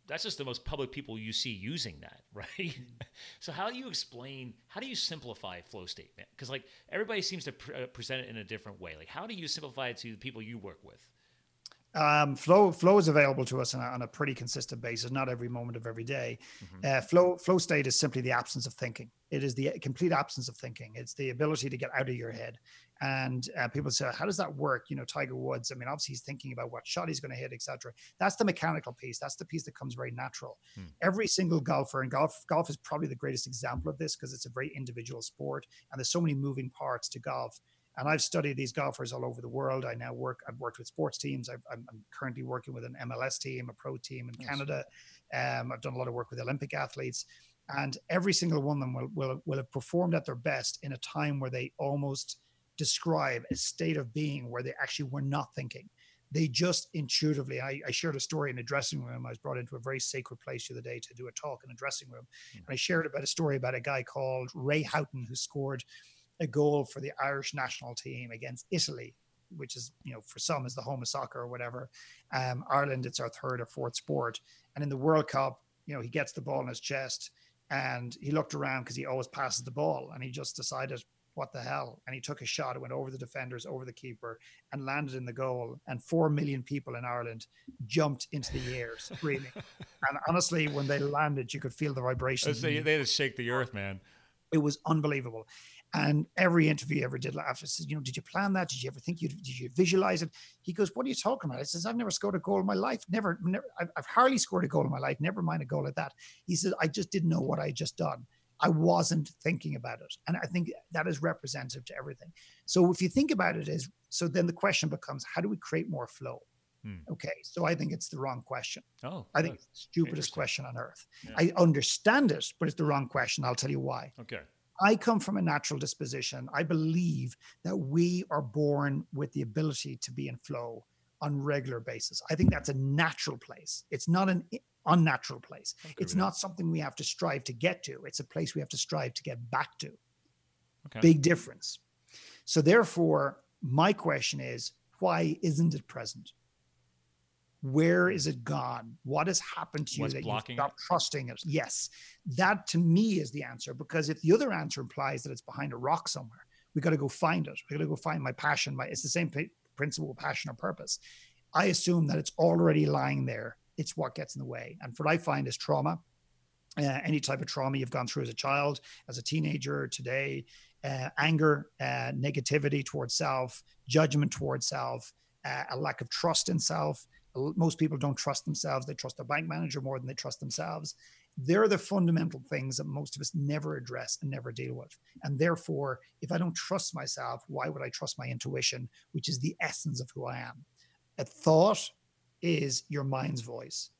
that's just the most public people you see using that, right? so how do you explain? How do you simplify flow state? Because like everybody seems to pr- uh, present it in a different way. Like how do you simplify it to the people you work with? Um, flow flow is available to us on a, on a pretty consistent basis not every moment of every day. uh, flow flow state is simply the absence of thinking. It is the complete absence of thinking. It's the ability to get out of your head. And uh, people say how does that work? You know tiger woods i mean obviously he's thinking about what shot he's going to hit etc that's the mechanical piece. That's the piece that comes very natural. Hmm. every single golfer and golf golf is probably the greatest example of this because it's a very individual sport and there's so many moving parts to golf and I've studied these golfers all over the world. I now work. I've worked with sports teams. I've, I'm, I'm currently working with an MLS team, a pro team in Nice. Canada. Um, I've done a lot of work with Olympic athletes, and every single one of them will, will, will have performed at their best in a time where they almost describe a state of being where they actually were not thinking they just intuitively I, I, shared a story in a dressing room i was brought into a very sacred place the other day to do a talk in a dressing room mm-hmm. and i shared about a story about a guy called ray houghton who scored a goal for the irish national team against italy which is you know for some is the home of soccer or whatever um, ireland it's our third or fourth sport and in the world cup you know he gets the ball in his chest and he looked around because he always passes the ball and he just decided what the hell? And he took a shot. It went over the defenders, over the keeper, and landed in the goal. And four million people in Ireland jumped into the air screaming. and honestly, when they landed, you could feel the vibrations. They, they had to shake the earth, man. It was unbelievable. And every interview ever did after says, you know, did you plan that? Did you ever think you did you visualize it? He goes, What are you talking about? I says, I've never scored a goal in my life. Never, never I've, I've hardly scored a goal in my life. Never mind a goal like that. He says, I just didn't know what I just done. I wasn't thinking about it. And I think that is representative to everything. So if you think about it is so then the question becomes how do we create more flow? Hmm. Okay. So I think it's the wrong question. Oh. I think it's the stupidest question on earth. Yeah. I understand it, but it's the wrong question. I'll tell you why. Okay. I come from a natural disposition. I believe that we are born with the ability to be in flow on regular basis. I think that's a natural place. It's not an unnatural place. It's not that. something we have to strive to get to. It's a place we have to strive to get back to. Okay. Big difference. So therefore, my question is, why isn't it present? Where is it gone? What has happened to you What's that you stop trusting it? Yes, that to me is the answer. Because if the other answer implies that it's behind a rock somewhere, we got to go find it. We got to go find my passion. My it's the same principle, passion or purpose. I assume that it's already lying there it's what gets in the way. And what I find is trauma. Uh, any type of trauma you've gone through as a child, as a teenager, today, uh, anger, uh, negativity towards self, judgment towards self, uh, a lack of trust in self. Most people don't trust themselves. They trust their bank manager more than they trust themselves. They're the fundamental things that most of us never address and never deal with. And therefore, if I don't trust myself, why would I trust my intuition, which is the essence of who I am? A thought is your mind's voice.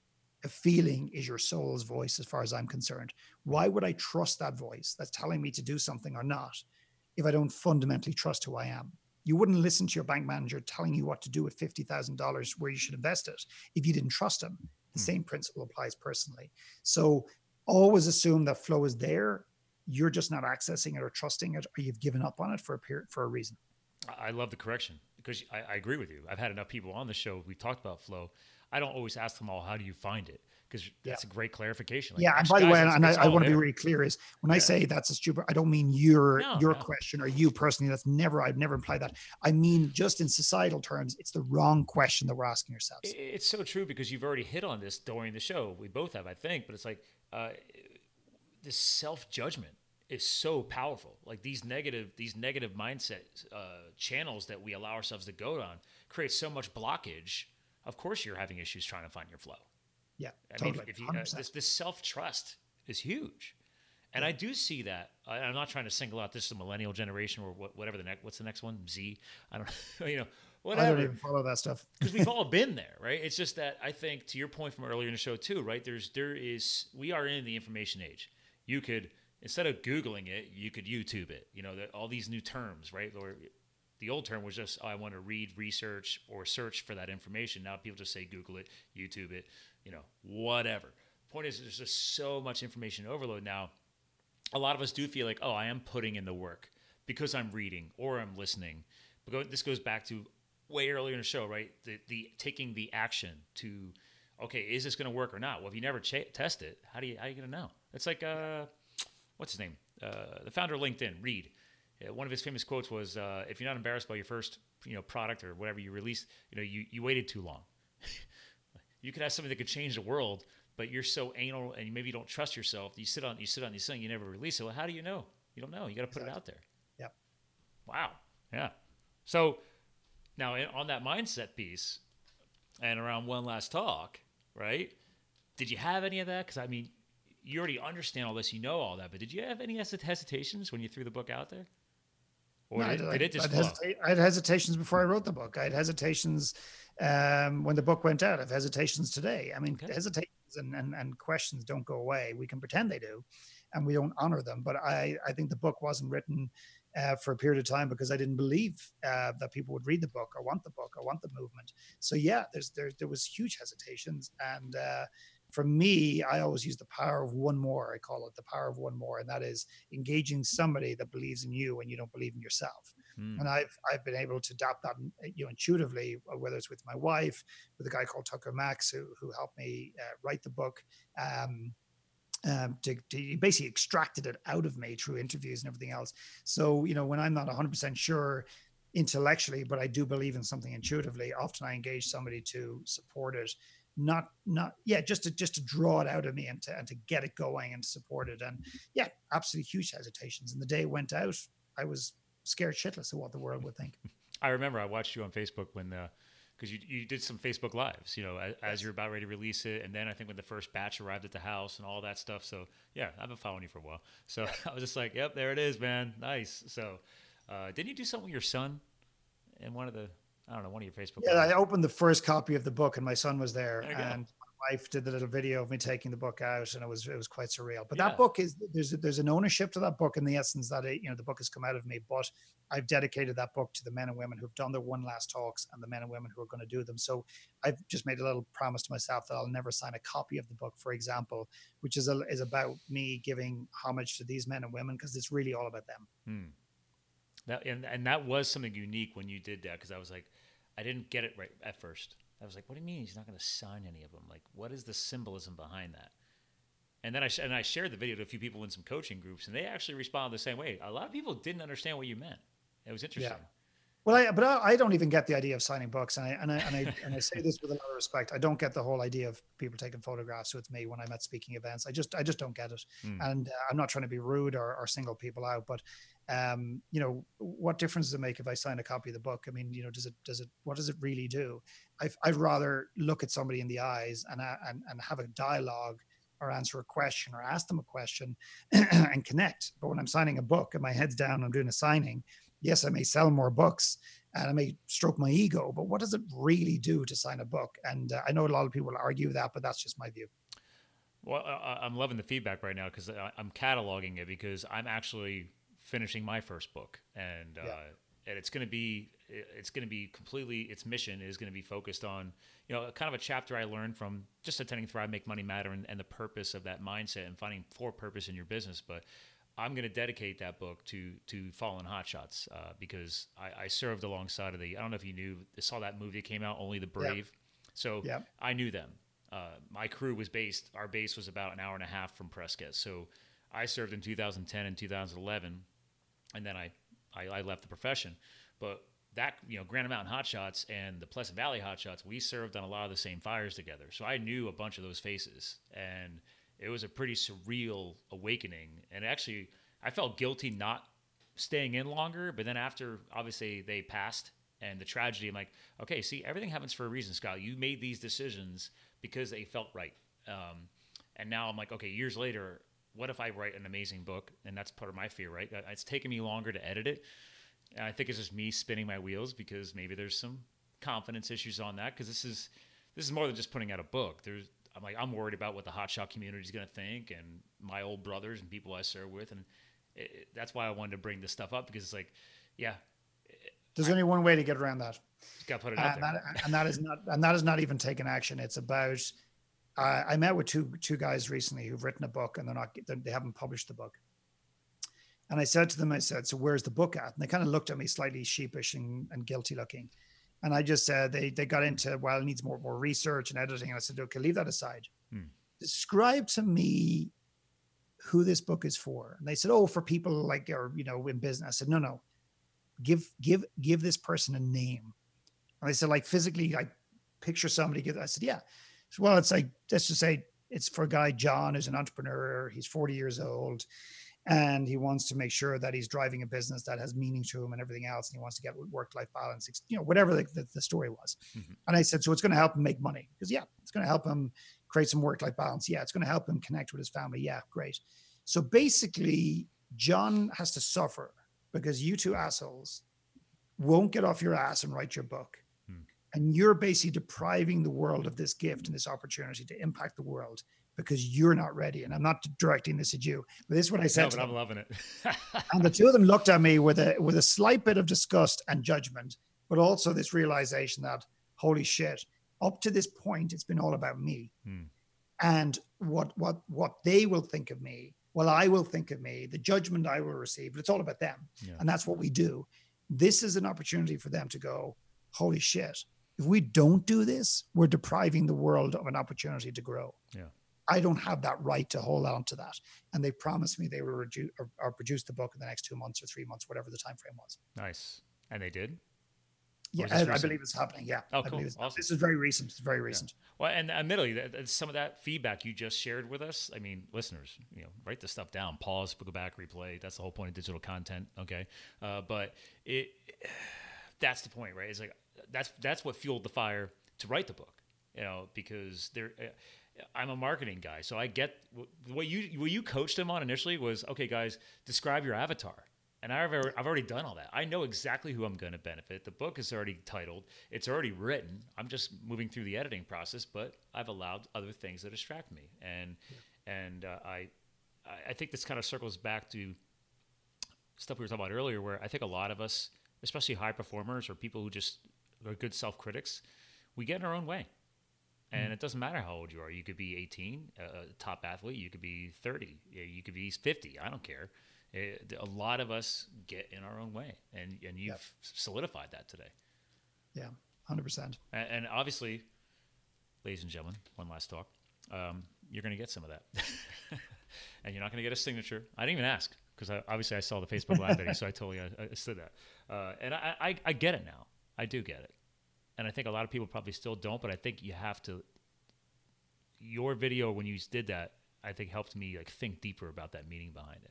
A feeling is your soul's voice, as far as I'm concerned. Why would I trust that voice that's telling me to do something or not if I don't fundamentally trust who I am? You wouldn't listen to your bank manager telling you what to do with $50,000 where you should invest it if you didn't trust him. The hmm. same principle applies personally. So always assume that flow is there. You're just not accessing it or trusting it, or you've given up on it for a period, for a reason. I love the correction because I, I, agree with you. I've had enough people on the show. We've talked about flow. I don't always ask them all, how do you find it? Because that's yeah. a great clarification. Like, yeah, and by the way, and I, I want to be really clear is when yeah. I say that's a stupid, I don't mean your no, your no. question or you personally. That's never I've never implied that. I mean just in societal terms, it's the wrong question that we're asking ourselves. It's so true because you've already hit on this during the show. We both have, I think, but it's like uh, this self judgment is so powerful. Like these negative these negative mindset uh, channels that we allow ourselves to go on create so much blockage. Of course, you're having issues trying to find your flow. Yeah, I totally. mean, if you, uh, this, this self trust is huge, and yeah. I do see that. I, am not trying to single out this is the millennial generation or what, whatever the next. What's the next one? Z. I don't. You know. Whatever. I don't even follow that stuff because we've all been there, right? It's just that I think to your point from earlier in the show too, right? There's there is we are in the information age. You could instead of Googling it, you could YouTube it. You know, the, all these new terms, right? Or the old term was just, oh, I want to read, research, or search for that information. Now people just say Google it, YouTube it, you know, whatever. Point is, there's just so much information overload now. A lot of us do feel like, oh, I am putting in the work because I'm reading or I'm listening. But this goes back to way earlier in the show, right? The, the taking the action to, okay, is this going to work or not? Well, if you never ch- test it, how do you how are you going to know? It's like uh, what's his name? Uh, the founder of LinkedIn, Reid. Uh, one of his famous quotes was, uh, "If you're not embarrassed by your first, you know, product or whatever you release, you know, you, you waited too long. you could have something that could change the world, but you're so anal and maybe you don't trust yourself. You sit on you sit on these things, you never release it. Well, how do you know? You don't know. You got to put exactly. it out there. Yep. Wow. Yeah. So now on that mindset piece, and around one last talk, right? Did you have any of that? Because I mean, you already understand all this, you know all that, but did you have any hesitations when you threw the book out there? Or no, did, I, did, it just I I had hesitations before I wrote the book. I had hesitations um, when the book went out. I have hesitations today. I mean, okay. hesitations and, and, and questions don't go away. We can pretend they do. and we don't honor them. But I, I think the book wasn't written uh, for a period of time because I didn't believe uh, that people would read the book or want the book or want the movement. So yeah, there's there there was huge hesitations, and uh, for me, I always use the power of one more. I call it the power of one more, and that is engaging somebody that believes in you when you don't believe in yourself. Mm. And I've I've been able to adapt that you know intuitively, uh, whether it's with my wife, with a guy called Tucker Max who who helped me uh, write the book. Um, um, to, to basically extracted it out of me through interviews and everything else. So, you know, when I'm not 100% sure intellectually, but I do believe in something intuitively, often I engage somebody to support it. Not, not, yeah, just to just to draw it out of me and to and to get it going and support it. And yeah, absolutely huge hesitations. And the day went out, I was scared shitless of what the world would think. I remember I watched you on Facebook when the because you, you did some Facebook lives, you know, as, as, you're about ready to release it. And then I think when the first batch arrived at the house and all that stuff. So yeah, I've been following you for a while. So I was just like, yep, there it is, man. Nice. So uh, didn't you do something with your son in one of the, I don't know, one of your Facebook? Yeah? I opened the first copy of the book and my son was there. there and my wife did the little video of me taking the book out, and it was it was quite surreal. But yeah. that book is there's there's an ownership to that book in the essence that it, you know the book has come out of me, but I've dedicated that book to the men and women who've done their one last talks and the men and women who are going to do them. So I've just made a little promise to myself that I'll never sign a copy of the book, for example, which is a, is about me giving homage to these men and women because it's really all about them. Hmm. That and and that was something unique when you did that because I was like, I didn't get it right at first. I was like, what do you mean he's not going to sign any of them? Like, what is the symbolism behind that? And then I and I shared the video to a few people in some coaching groups, and they actually responded the same way. A lot of people didn't understand what you meant. It was interesting. Yeah. Well, I, but I, I, don't even get the idea of signing books, and I and I and I, and I say this with a lot of respect. I don't get the whole idea of people taking photographs with me when I'm at speaking events. I just I just don't get it, mm. and uh, I'm not trying to be rude or, or single people out, but um, you know, what difference does it make if I sign a copy of the book? I mean, you know, does it does it what does it really do? i would rather look at somebody in the eyes and uh, and and have a dialogue or answer a question or ask them a question and connect. But when I'm signing a book and my head's down, I'm doing a signing yes, I may sell more books and I may stroke my ego, but what does it really do to sign a book? And uh, I know a lot of people argue that, but that's just my view. Well, I'm loving the feedback right now because I'm cataloging it because I'm actually finishing my first book, and yeah. uh, and it's going to be it's going to be completely its mission is going to be focused on you know kind of a chapter I learned from just attending Thrive Make Money Matter and, and the purpose of that mindset and finding for purpose in your business, but I'm going to dedicate that book to to fallen hotshots uh, because I, I, served alongside of the. I don't know if you knew saw that movie that came out, Only the Brave. So I knew them. Uh, my crew was based. Our base was about an hour and a half from Prescott. So I served in 2010 and 2011, and then I I, I left the profession. But that you know Granite Mountain Hotshots and the Pleasant Valley Hotshots, we served on a lot of the same fires together. So I knew a bunch of those faces and it was a pretty surreal awakening. And actually, I felt guilty not staying in longer. But then after, obviously, they passed and the tragedy, I'm like, okay, see, everything happens for a reason, Scott. You made these decisions because they felt right. Um, and now I'm like, okay, years later, what if I write an amazing book? And that's part of my fear, right? Uh, it's taken me longer to edit it. And I think it's just me spinning my wheels because maybe there's some confidence issues on that because this is this is more than just putting out a book. There's I'm like I'm worried about what the hotshot community is going to think and my old brothers and people I serve with, and it, it, that's why I wanted to bring this stuff up because it's like, yeah. There's I, only one way to get around that. Got to put it out and there, that, and that is not and that is not even taking action. It's about. Uh, I met with two two guys recently who've written a book and they're not they haven't published the book. And I said to them, I said, "So where's the book at?" And they kind of looked at me slightly sheepish and, and guilty looking. And I just said they they got into well, it needs more more research and editing. And I said, okay, leave that aside. Hmm. Describe to me who this book is for. And they said, oh, for people like or you know in business. I said, no, no, give give give this person a name. And they said, like physically, like picture somebody. Give. I said, yeah. So, well, it's like let's just say it's for a guy John who's an entrepreneur. He's 40 years old and he wants to make sure that he's driving a business that has meaning to him and everything else and he wants to get work-life balance you know whatever the, the, the story was mm-hmm. and i said so it's going to help him make money because yeah it's going to help him create some work-life balance yeah it's going to help him connect with his family yeah great so basically john has to suffer because you two assholes won't get off your ass and write your book. And you're basically depriving the world of this gift and this opportunity to impact the world because you're not ready. And I'm not directing this at you, but this is what I said. No, but I'm loving it. and the two of them looked at me with a with a slight bit of disgust and judgment, but also this realization that holy shit, up to this point, it's been all about me. Hmm. And what what what they will think of me, well, I will think of me, the judgment I will receive, but it's all about them. Yeah. And that's what we do. This is an opportunity for them to go, holy shit. If we don't do this, we're depriving the world of an opportunity to grow. Yeah. I don't have that right to hold on to that. And they promised me they would reduce or, or, produce the book in the next two months or three months, whatever the time frame was. Nice. And they did? Yeah, I, I, believe it's happening. Yeah. Oh, cool. Awesome. This is very recent. It's very recent. Yeah. Well, and admittedly, some of that feedback you just shared with us, I mean, listeners, you know, write this stuff down, pause, go back, replay. That's the whole point of digital content. Okay. Uh, but it, that's the point, right? It's like, that's, that's what fueled the fire to write the book, you know, because there, uh, I'm a marketing guy, so I get what you what you coached him on initially was okay, guys, describe your avatar. And I've, I've already done all that. I know exactly who I'm going to benefit. The book is already titled, it's already written. I'm just moving through the editing process, but I've allowed other things that distract me. And yeah. and uh, I I think this kind of circles back to stuff we were talking about earlier, where I think a lot of us, especially high performers or people who just are good self critics, we get in our own way. And mm. it doesn't matter how old you are. You could be 18, a top athlete. You could be 30. You could be 50. I don't care. It, a lot of us get in our own way, and and you've yep. solidified that today. Yeah, hundred percent. And obviously, ladies and gentlemen, one last talk. Um, you're going to get some of that, and you're not going to get a signature. I didn't even ask because obviously I saw the Facebook live video, so I totally I, I stood that. Uh, and I, I I get it now. I do get it and I think a lot of people probably still don't, but I think you have to. Your video when you did that, I think helped me like think deeper about that meaning behind it.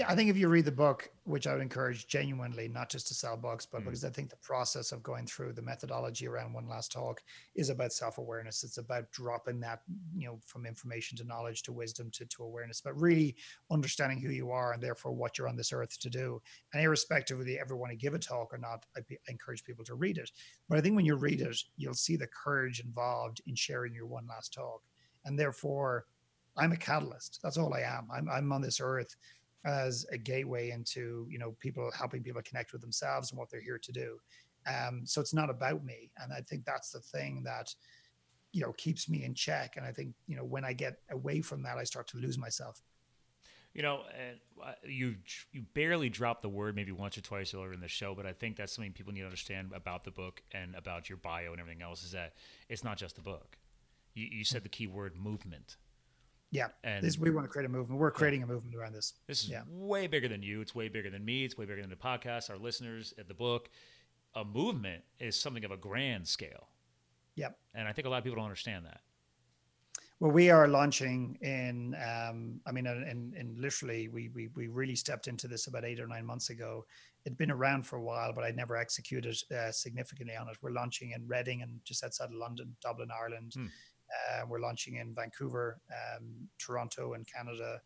Yeah, I think if you read the book, which I would encourage genuinely, not just to sell books, but mm. because I think the process of going through the methodology around One Last Talk is about self awareness. It's about dropping that, you know, from information to knowledge to wisdom to, to awareness, but really understanding who you are and therefore what you're on this earth to do. And irrespective of whether you ever want to give a talk or not, I, be, I encourage people to read it. But I think when you read it, you'll see the courage involved in sharing your One Last Talk. And therefore, I'm a catalyst. That's all I am. I'm, I'm on this earth as a gateway into you know people helping people connect with themselves and what they're here to do. Um, so it's not about me and i think that's the thing that you know keeps me in check and i think you know when i get away from that i start to lose myself. You know uh, you you barely dropped the word maybe once or twice earlier in the show but i think that's something people need to understand about the book and about your bio and everything else is that it's not just the book. You, you said the key word movement yeah, and this, we want to create a movement. We're creating yeah. a movement around this. This is yeah. way bigger than you. It's way bigger than me. It's way bigger than the podcast, our listeners, at the book. A movement is something of a grand scale. Yep. And I think a lot of people don't understand that. Well, we are launching in. Um, I mean, in, in literally, we, we we really stepped into this about eight or nine months ago. It'd been around for a while, but I'd never executed uh, significantly on it. We're launching in Reading and just outside of London, Dublin, Ireland. Hmm uh, we're launching in Vancouver, um, Toronto, and Canada,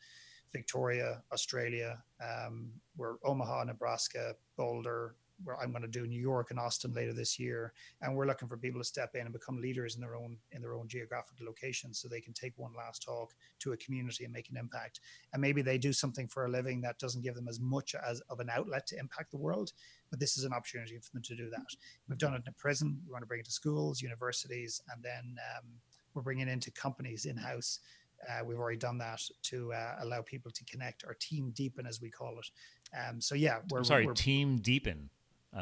Victoria, Australia. Um, we're Omaha, Nebraska, Boulder. Where I'm going to do New York and Austin later this year, and we're looking for people to step in and become leaders in their own in their own geographical locations, so they can take one last talk to a community and make an impact. And maybe they do something for a living that doesn't give them as much as of an outlet to impact the world, but this is an opportunity for them to do that. We've done it in a prison. We want to bring it to schools, universities, and then um, we're bringing into companies in house. Uh, we've already done that to uh, allow people to connect or team deepen, as we call it. Um, so yeah, we're I'm sorry, we're, team deepen.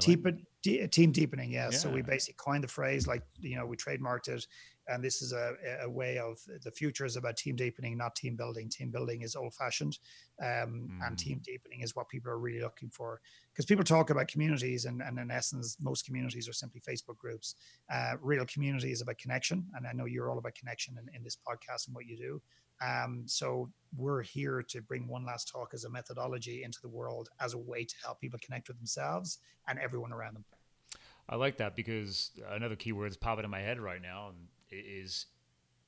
Team, like team deepening, yeah. yeah. So we basically coined the phrase, like you know, we trademarked it, and this is a, a way of the future is about team deepening, not team building. Team building is old fashioned, um, mm. and team deepening is what people are really looking for. Because people talk about communities, and, and in essence, most communities are simply Facebook groups. Uh, real community is about connection, and I know you're all about connection in, in this podcast and what you do. Um, so we're here to bring one last talk as a methodology into the world as a way to help people connect with themselves and everyone around them. I like that because another keyword is popping in my head right now, and is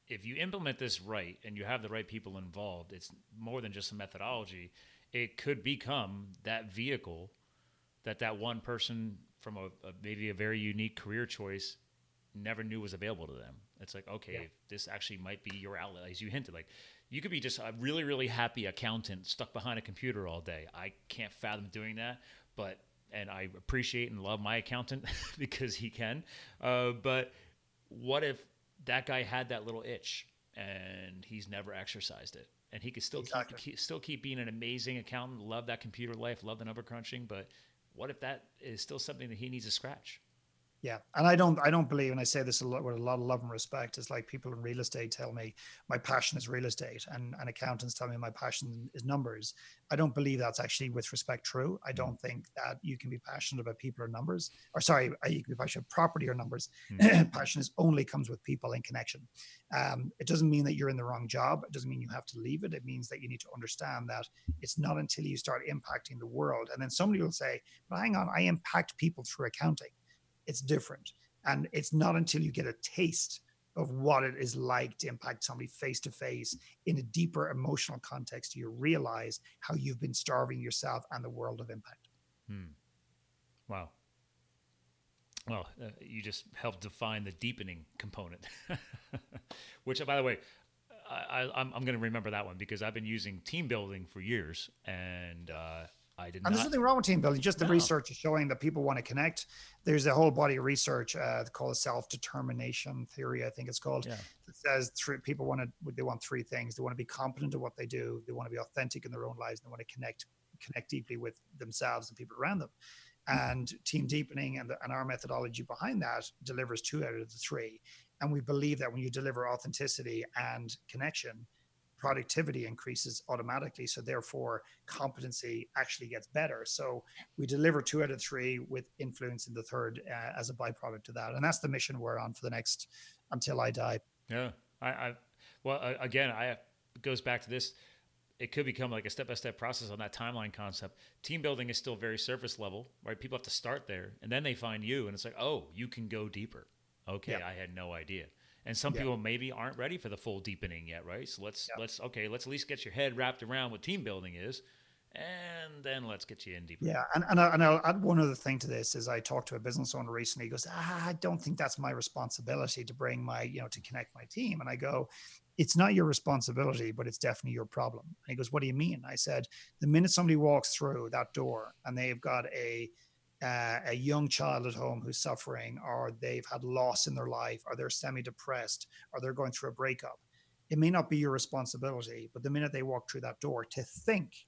if you implement this right and you have the right people involved, it's more than just a methodology. It could become that vehicle that that one person from a, a maybe a very unique career choice never knew was available to them. It's like, okay, Yeah. this actually might be your outlet, as you hinted. Like, you could be just a really, really happy accountant stuck behind a computer all day. I can't fathom doing that, but and I appreciate and love my accountant because he can. Uh, but what if that guy had that little itch and he's never exercised it, and he could still Exactly. keep, keep still keep being an amazing accountant, love that computer life, love the number crunching, but what if that is still something that he needs to scratch? Yeah, and I don't, I don't believe, and I say this a lot with a lot of love and respect. It's like people in real estate tell me my passion is real estate, and, and accountants tell me my passion is numbers. I don't believe that's actually, with respect, true. I don't think that you can be passionate about people or numbers, or sorry, uh, you can be passionate about property or numbers. passion is only comes with people and connection. Um, it doesn't mean that you're in the wrong job. It doesn't mean you have to leave it. It means that you need to understand that it's not until you start impacting the world, and then somebody will say, "But hang on, I impact people through accounting." It's different. And it's not until you get a taste of what it is like to impact somebody face to face in a deeper emotional context you realize how you've been starving yourself and the world of impact. Wow. Well, uh, you just helped define the deepening component, which, by the way, I, I'm going to remember that one because I've been using team building for years, and uh, I did And not. there's nothing wrong with team building. Just the No. research is showing that people want to connect. There's a whole body of research uh, called self determination theory, I think it's called. Yeah. That says three, people want to they want three things. They want to be competent at what they do. They want to be authentic in their own lives. And they want to connect connect deeply with themselves and people around them. And team deepening and, the, and our methodology behind that delivers two out of the three. And we believe that when you deliver authenticity and connection, productivity increases automatically. So therefore, competency actually gets better. So we deliver two out of three with influence in the third uh, as a byproduct of that. And that's the mission we're on for the next until I die. Yeah, I, I well, uh, again, I it goes back to this. It could become like a step-by-step process on that timeline concept. Team building is still very surface level, right? People have to start there, and then they find you, and it's like, oh, you can go deeper. Okay, Yeah. I had no idea. And some Yeah. people maybe aren't ready for the full deepening yet, right? So let's Yeah. let's okay, let's at least get your head wrapped around what team building is, and then let's get you in deeper. Yeah, and and, I, and I'll add one other thing to this. Is I talked to a business owner recently. He goes, ah, "I don't think that's my responsibility to bring my, you know, to connect my team." And I go, "It's not your responsibility, but it's definitely your problem." And he goes, "What do you mean?" I said, "The minute somebody walks through that door and they've got a uh, a young child at home who's suffering, or they've had loss in their life, or they're semi-depressed, or they're going through a breakup, it may not be your responsibility, but the minute they walk through that door, to think."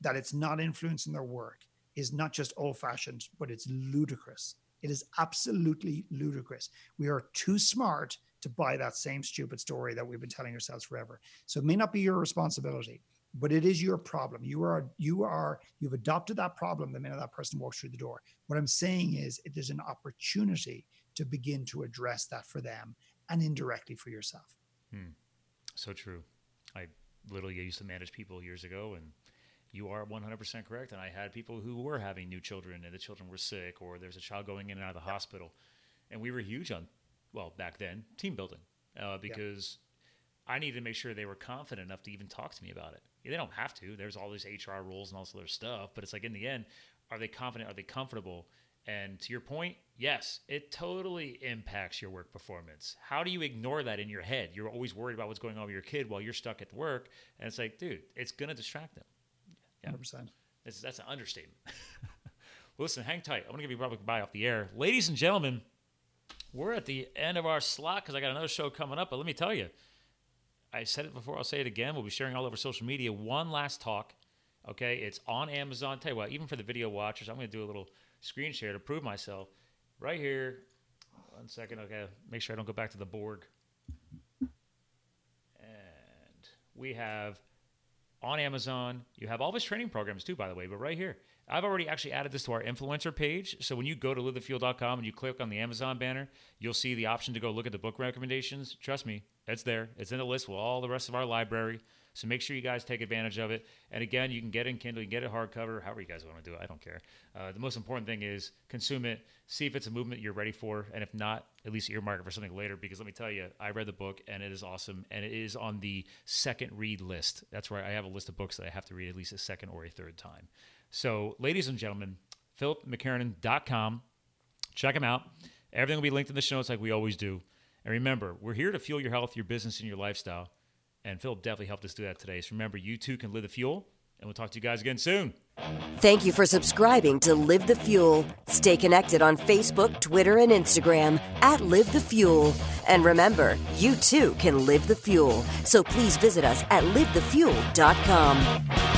that it's not influencing their work is not just old fashioned, but it's ludicrous. It is absolutely ludicrous. We are too smart to buy that same stupid story that we've been telling ourselves forever. So it may not be your responsibility, but it is your problem. You are, you are, you've adopted that problem the minute that person walks through the door. What I'm saying is, it is an opportunity to begin to address that for them and indirectly for yourself. So true. I literally used to manage people years ago, and you are 100% correct. And I had people who were having new children, and the children were sick, or there's a child going in and out of the hospital. And we were huge on, well, back then, team building, uh, because I needed to make sure they were confident enough to even talk to me about it. They don't have to. There's all these HR rules and all this other stuff, but it's like in the end, are they confident? Are they comfortable? And to your point, yes, it totally impacts your work performance. How do you ignore that in your head? You're always worried about what's going on with your kid while you're stuck at work, and it's like, dude, it's gonna distract them. Yeah. 100%. That's, that's an understatement. well, listen, hang tight. I'm going to give you a public bye off the air. Ladies and gentlemen, we're at the end of our slot because I got another show coming up. But let me tell you, I said it before, I'll say it again. We'll be sharing all over social media. One last talk. Okay, it's on Amazon. Tell you what, even for the video watchers, I'm going to do a little screen share to prove myself. Right here. One second. Okay, make sure I don't go back to the Borg. And we have on Amazon. You have all of his training programs too, by the way, but right here. I've already actually added this to our influencer page. So when you go to livethefuel.com and you click on the Amazon banner, you'll see the option to go look at the book recommendations. Trust me, it's there. It's in the list with all the rest of our library. So make sure you guys take advantage of it. And again, you can get it in Kindle, you can get it hardcover, however you guys want to do it. I don't care. Uh, the most important thing is consume it, see if it's a movement you're ready for, and if not, at least earmark it for something later. Because let me tell you, I read the book and it is awesome, and it is on the second read list. That's where I have a list of books that I have to read at least a second or a third time. So, ladies and gentlemen, philipmckernan.com. Check him out. Everything will be linked in the show notes like we always do. And remember, we're here to fuel your health, your business, and your lifestyle. And Phil definitely helped us do that today. So remember, you too can live the fuel. And we'll talk to you guys again soon. Thank you for subscribing to Live the Fuel. Stay connected on Facebook, Twitter, and Instagram at Live the Fuel. And remember, you too can live the fuel. So please visit us at livethefuel.com.